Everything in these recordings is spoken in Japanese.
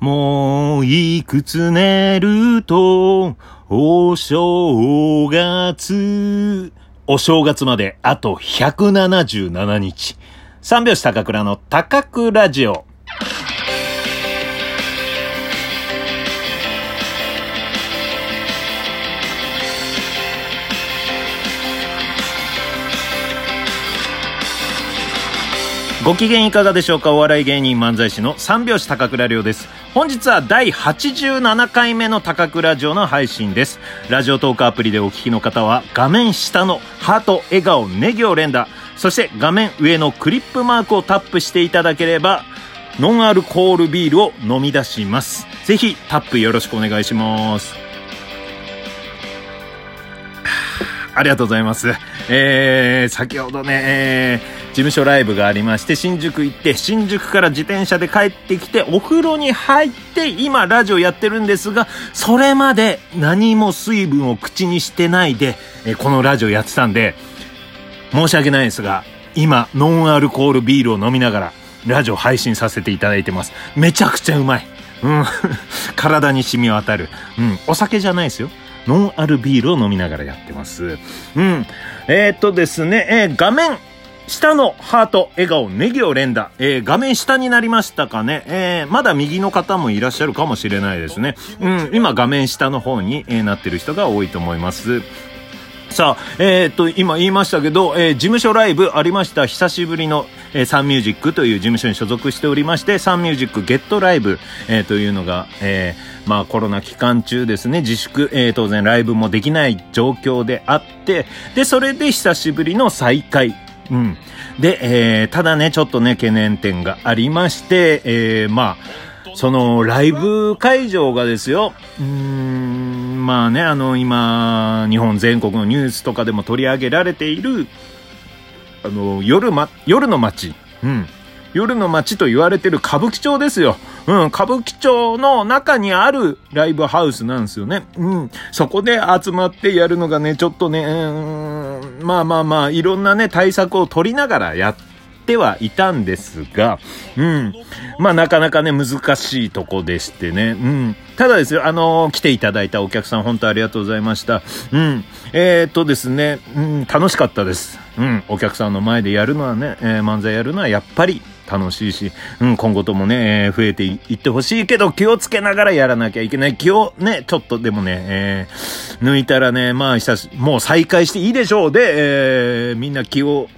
もういくつ寝ると、お正月。お正月まであと177日。三拍子高倉の高倉ジオ。ご機嫌いかがでしょうか？お笑い芸人漫才師の三拍子高倉涼です。本日は第87回目の高倉城の配信です。ラジオトークアプリでお聞きの方は画面下のハート、笑顔、ネギを連打、そして画面上のクリップマークをタップしていただければノンアルコールビールを飲み出します。ぜひタップよろしくお願いします。ありがとうございます。えー、先ほどね、えー事務所ライブがありまして、新宿行って、新宿から自転車で帰ってきて、お風呂に入って、今ラジオやってるんですが、それまで何も水分を口にしてないで、えこのラジオやってたんで、申し訳ないですが、今、ノンアルコールビールを飲みながら、ラジオ配信させていただいてます。めちゃくちゃうまい。うん。体に染み渡る。うん。お酒じゃないですよ。ノンアルビールを飲みながらやってます。うん。えー、っとですね、えー、画面、下のハート、笑顔、ネギを連打。えー、画面下になりましたかね。えー、まだ右の方もいらっしゃるかもしれないですね。うん、今画面下の方に、えー、なってる人が多いと思います。さあ、えー、っと、今言いましたけど、えー、事務所ライブありました。久しぶりの、えー、サンミュージックという事務所に所属しておりまして、サンミュージックゲットライブ、えー、というのが、えー、まあコロナ期間中ですね、自粛、えー、当然ライブもできない状況であって、で、それで久しぶりの再会。うん。で、えー、ただね、ちょっとね、懸念点がありまして、えー、まあ、その、ライブ会場がですよ、うーん、まあね、あの、今、日本全国のニュースとかでも取り上げられている、あの、夜ま、夜の街、うん。夜の街と言われてる歌舞伎町ですよ。うん、歌舞伎町の中にあるライブハウスなんですよね。うん、そこで集まってやるのがね、ちょっとね、うん、まあまあまあ、いろんなね、対策を取りながらやってはいたんですが、うん。まあなかなかね、難しいとこでしてね。うん。ただですよ、あのー、来ていただいたお客さん、本当ありがとうございました。うん。えー、っとですね、うん、楽しかったです。うん。お客さんの前でやるのはね、えー、漫才やるのはやっぱり楽しいし、うん、今後ともね、えー、増えていってほしいけど、気をつけながらやらなきゃいけない。気をね、ちょっとでもね、えー、抜いたらね、まあ、久し、もう再開していいでしょうで、えー、みんな気を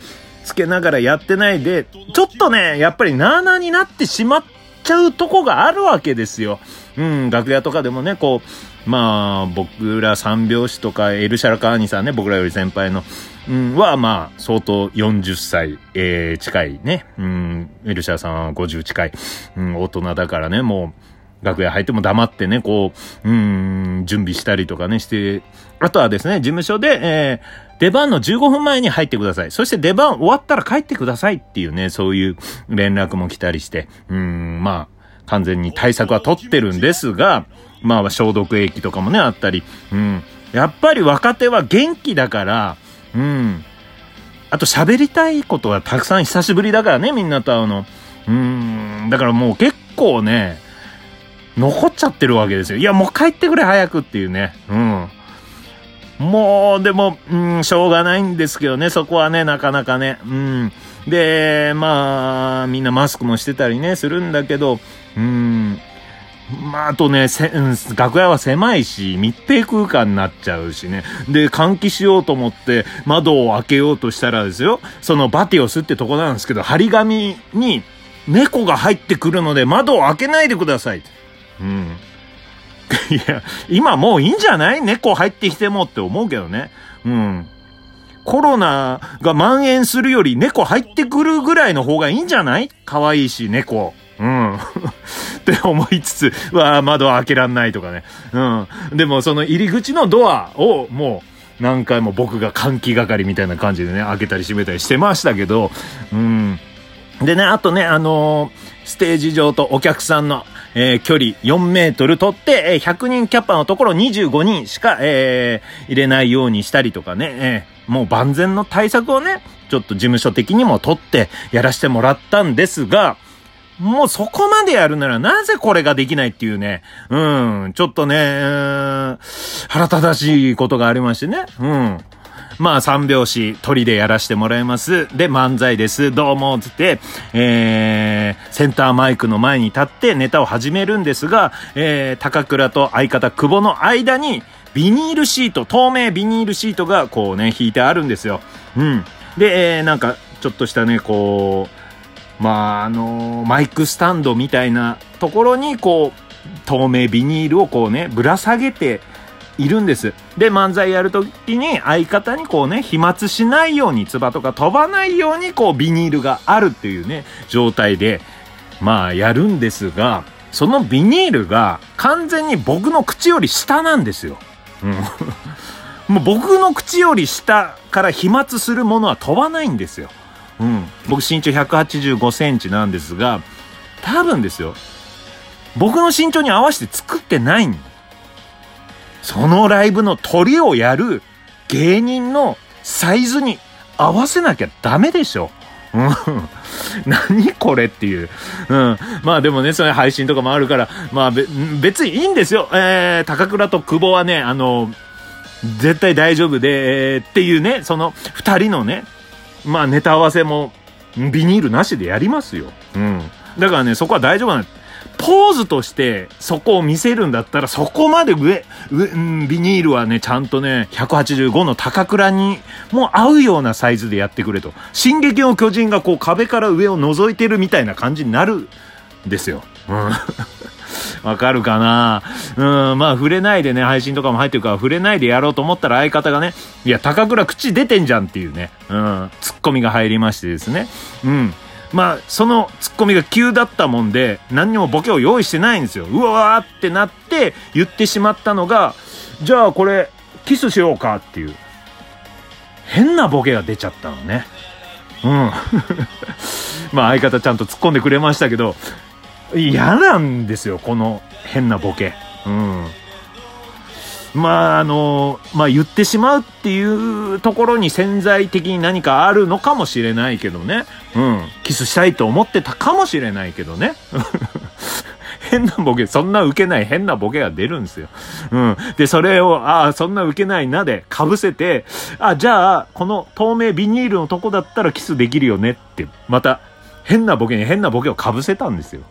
つけながらやってないで、ちょっとね、やっぱりなーなーになってしまっちゃうとこがあるわけですよ。うん、楽屋とかでもね、こう、まあ、僕ら三拍子とか、エルシャラカーニさんね、僕らより先輩の、うん、は、まあ、相当40歳、えー、近いね。うん、エルシャーさんは50近い、うん、大人だからね、もう、楽屋入っても黙ってね、こう、うん、準備したりとかね、して、あとはですね、事務所で、えー、出番の15分前に入ってください。そして出番終わったら帰ってくださいっていうね、そういう連絡も来たりして、うん、まあ、完全に対策は取ってるんですが、まあ、消毒液とかもね、あったり、うん。やっぱり若手は元気だから、うん。あと喋りたいことはたくさん久しぶりだからね、みんなと会うの。うん。だからもう結構ね、残っちゃってるわけですよ。いや、もう帰ってくれ、早くっていうね。うん。もう、でも、うん、しょうがないんですけどね、そこはね、なかなかね。うん。で、まあ、みんなマスクもしてたりね、するんだけど、うん。まあ、あとね、せ、ん、楽屋は狭いし、密閉空間になっちゃうしね。で、換気しようと思って窓を開けようとしたらですよ、そのバティオスってとこなんですけど、張り紙に猫が入ってくるので窓を開けないでください。うん。いや、今もういいんじゃない？猫入ってきてもって思うけどね。うん。コロナが蔓延するより猫入ってくるぐらいの方がいいんじゃない？可愛いし、猫。うん。って思いつつ、うわ窓開けらんないとかね。うん。でもその入り口のドアをもう何回も僕が換気係みたいな感じでね、開けたり閉めたりしてましたけど、うん。でね、あとね、あのー、ステージ上とお客さんの、えー、距離4メートル取って、えー、100人キャッパーのところ25人しか、えー、入れないようにしたりとかね、えー、もう万全の対策をね、ちょっと事務所的にも取ってやらせてもらったんですが、もうそこまでやるならなぜこれができないっていうね、うん、ちょっとね、腹立たしいことがありましてね、うん。まあ三拍子鳥でやらしてもらいます。で、漫才です。どうも、つって、えー、センターマイクの前に立ってネタを始めるんですが、えー、高倉と相方久保の間に、ビニールシート、透明ビニールシートがこうね、引いてあるんですよ。うん。で、えー、なんか、ちょっとしたね、こう、まあ、あの、マイクスタンドみたいなところに、こう、透明ビニールをこうね、ぶら下げて、いるんです。で、漫才やるときに相方にこうね、飛沫しないように、唾とか飛ばないようにこうビニールがあるっていうね、状態で、まあやるんですが、そのビニールが完全に僕の口より下なんですよ。うん。もう僕の口より下から飛沫するものは飛ばないんですよ。うん。僕身長185センチなんですが、多分ですよ。僕の身長に合わせて作ってないんそのライブの鳥をやる芸人のサイズに合わせなきゃダメでしょ。うん。何これっていう。うん。まあでもね、それ配信とかもあるから、まあ別にいいんですよ。えー、高倉と久保はね、あの、絶対大丈夫で、っていうね、その二人のね、まあネタ合わせもビニールなしでやりますよ。うん。だからね、そこは大丈夫なんポーズとしてそこを見せるんだったら、そこまで上、上、うん、ビニールはね、ちゃんとね、185の高倉にも合うようなサイズでやってくれと。進撃の巨人がこう壁から上を覗いてるみたいな感じになるんですよ。うん。わかるかなうん、まあ触れないでね、配信とかも入ってるから触れないでやろうと思ったら相方がね、いや、高倉口出てんじゃんっていうね、うん、ツッコミが入りましてですね。うん。まあ、そのツッコミが急だったもんで、何にもボケを用意してないんですよ。うわーってなって言ってしまったのが、じゃあこれ、キスしようかっていう。変なボケが出ちゃったのね。うん。まあ相方ちゃんと突っ込んでくれましたけど、嫌なんですよ、この変なボケ。うん。まあ、あの、まあ言ってしまうっていうところに潜在的に何かあるのかもしれないけどね。うん。キスしたいと思ってたかもしれないけどね。変なボケ、そんな受けない変なボケが出るんですよ。うん。で、それを、ああ、そんな受けないなで被せて、あ、じゃあ、この透明ビニールのとこだったらキスできるよねって、また、変なボケに変なボケを被せたんですよ。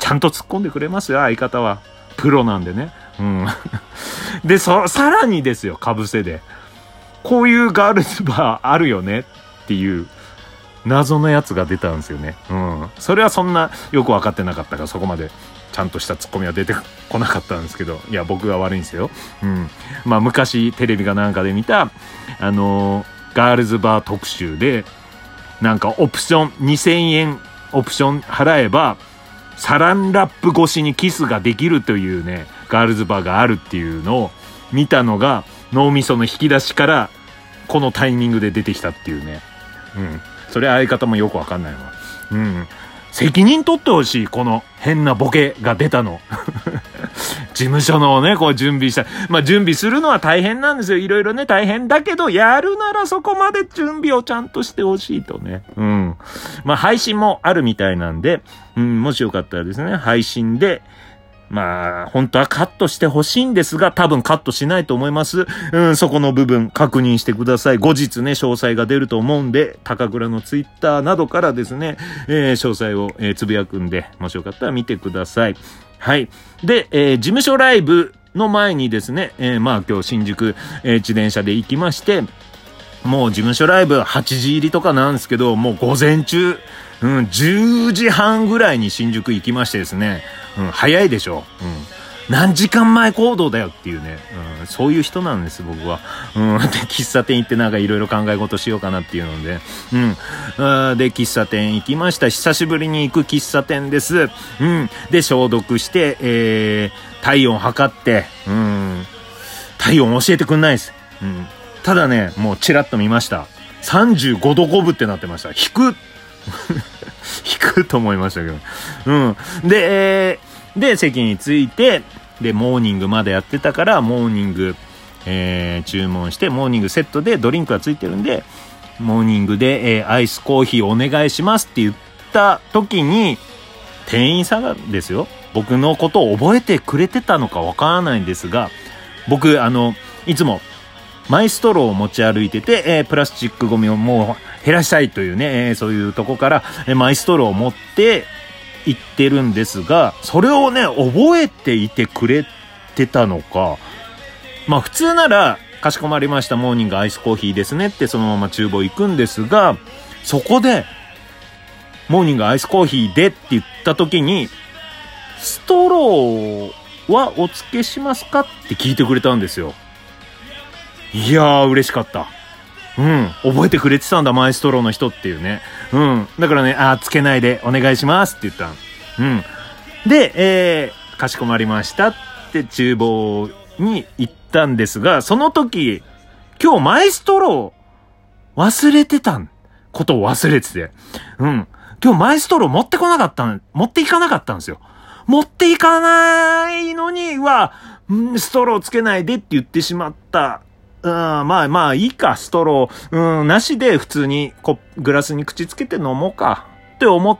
ちゃんと突っ込んでくれますよ、相方は。プロなんでね。うん。で、そ、さらにですよ、かぶせで。こういうガールズバーあるよねっていう謎のやつが出たんですよね。うん。それはそんなよく分かってなかったからそこまでちゃんとしたツッコミは出てこなかったんですけど、いや、僕が悪いんですよ。うん。まあ、昔テレビかなんかで見た、あのー、ガールズバー特集で、なんかオプション、2000円オプション払えば、サランラップ越しにキスができるというね、ガールズバーがあるっていうのを見たのが脳みその引き出しからこのタイミングで出てきたっていうね。うん。それ相方もよくわかんないわ。うん。責任取ってほしい、この変なボケが出たの。事務所のね、こう準備した。まあ準備するのは大変なんですよ。いろいろね、大変だけど、やるならそこまで準備をちゃんとしてほしいとね。うん。まあ配信もあるみたいなんで、うん、もしよかったらですね、配信で、まあ、本当はカットしてほしいんですが、多分カットしないと思います。うん、そこの部分確認してください。後日ね、詳細が出ると思うんで、高倉のツイッターなどからですね、えー、詳細を、えー、つぶやくんで、もしよかったら見てください。はい。で、えー、事務所ライブの前にですね、えー、まあ今日新宿、えー、自転車で行きまして、もう事務所ライブ8時入りとかなんですけど、もう午前中、うん、10時半ぐらいに新宿行きましてですね、うん、早いでしょ。うん。何時間前行動だよっていうね、うん、そういう人なんです、僕は。うん、で、喫茶店行ってなんかいろいろ考え事しようかなっていうので、うん。で、喫茶店行きました。久しぶりに行く喫茶店です。うん。で、消毒して、えー、体温測って、うん。体温教えてくんないです。うん。ただね、もうチラッと見ました。35度5分ってなってました。引く 引くと思いましたけど。うん。で、えー、で、席に着いて、で、モーニングまでやってたから、モーニング、えー、注文して、モーニングセットでドリンクがついてるんで、モーニングで、えー、アイスコーヒーお願いしますって言った時に、店員さんがですよ、僕のことを覚えてくれてたのかわからないんですが、僕、あの、いつも、マイストローを持ち歩いてて、えー、プラスチックゴミをもう減らしたいというね、えー、そういうとこから、えー、マイストローを持って行ってるんですが、それをね、覚えていてくれてたのか、まあ普通なら、かしこまりました、モーニングアイスコーヒーですねってそのまま厨房行くんですが、そこで、モーニングアイスコーヒーでって言った時に、ストローはお付けしますかって聞いてくれたんですよ。いやー、嬉しかった。うん。覚えてくれてたんだ、マイストローの人っていうね。うん。だからね、あ、つけないでお願いしますって言ったうん。で、えー、かしこまりましたって厨房に行ったんですが、その時、今日マイストロー忘れてたん、ことを忘れてて。うん。今日マイストロー持ってこなかったん、持っていかなかったんですよ。持っていかないのには、ストローつけないでって言ってしまった。うん、まあまあいいか、ストロー。うん、なしで普通にコグラスに口つけて飲もうか。って思っ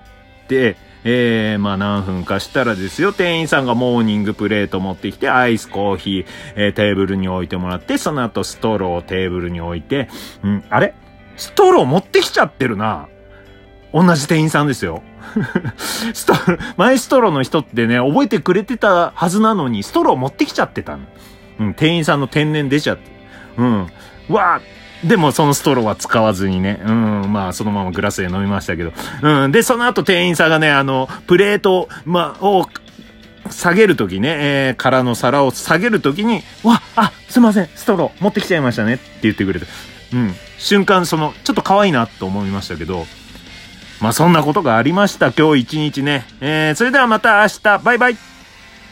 て、えー、まあ何分かしたらですよ、店員さんがモーニングプレート持ってきて、アイスコーヒー、えー、テーブルに置いてもらって、その後ストローをテーブルに置いて、うん、あれ？ストロー持ってきちゃってるな。同じ店員さんですよ。ストマイストローの人ってね、覚えてくれてたはずなのに、ストロー持ってきちゃってたの。うん、店員さんの天然出ちゃって。うん。わでもそのストローは使わずにね、うん、まあそのままグラスで飲みましたけど、うん、で、その後店員さんがね、あの、プレート、まあ、を、下げるときね、えー、空の皿を下げるときに、わ、あ、すいません、ストロー持ってきちゃいましたねって言ってくれて、うん、瞬間その、ちょっと可愛いなと思いましたけど、まあそんなことがありました、今日一日ね。えー、それではまた明日、バイバイ。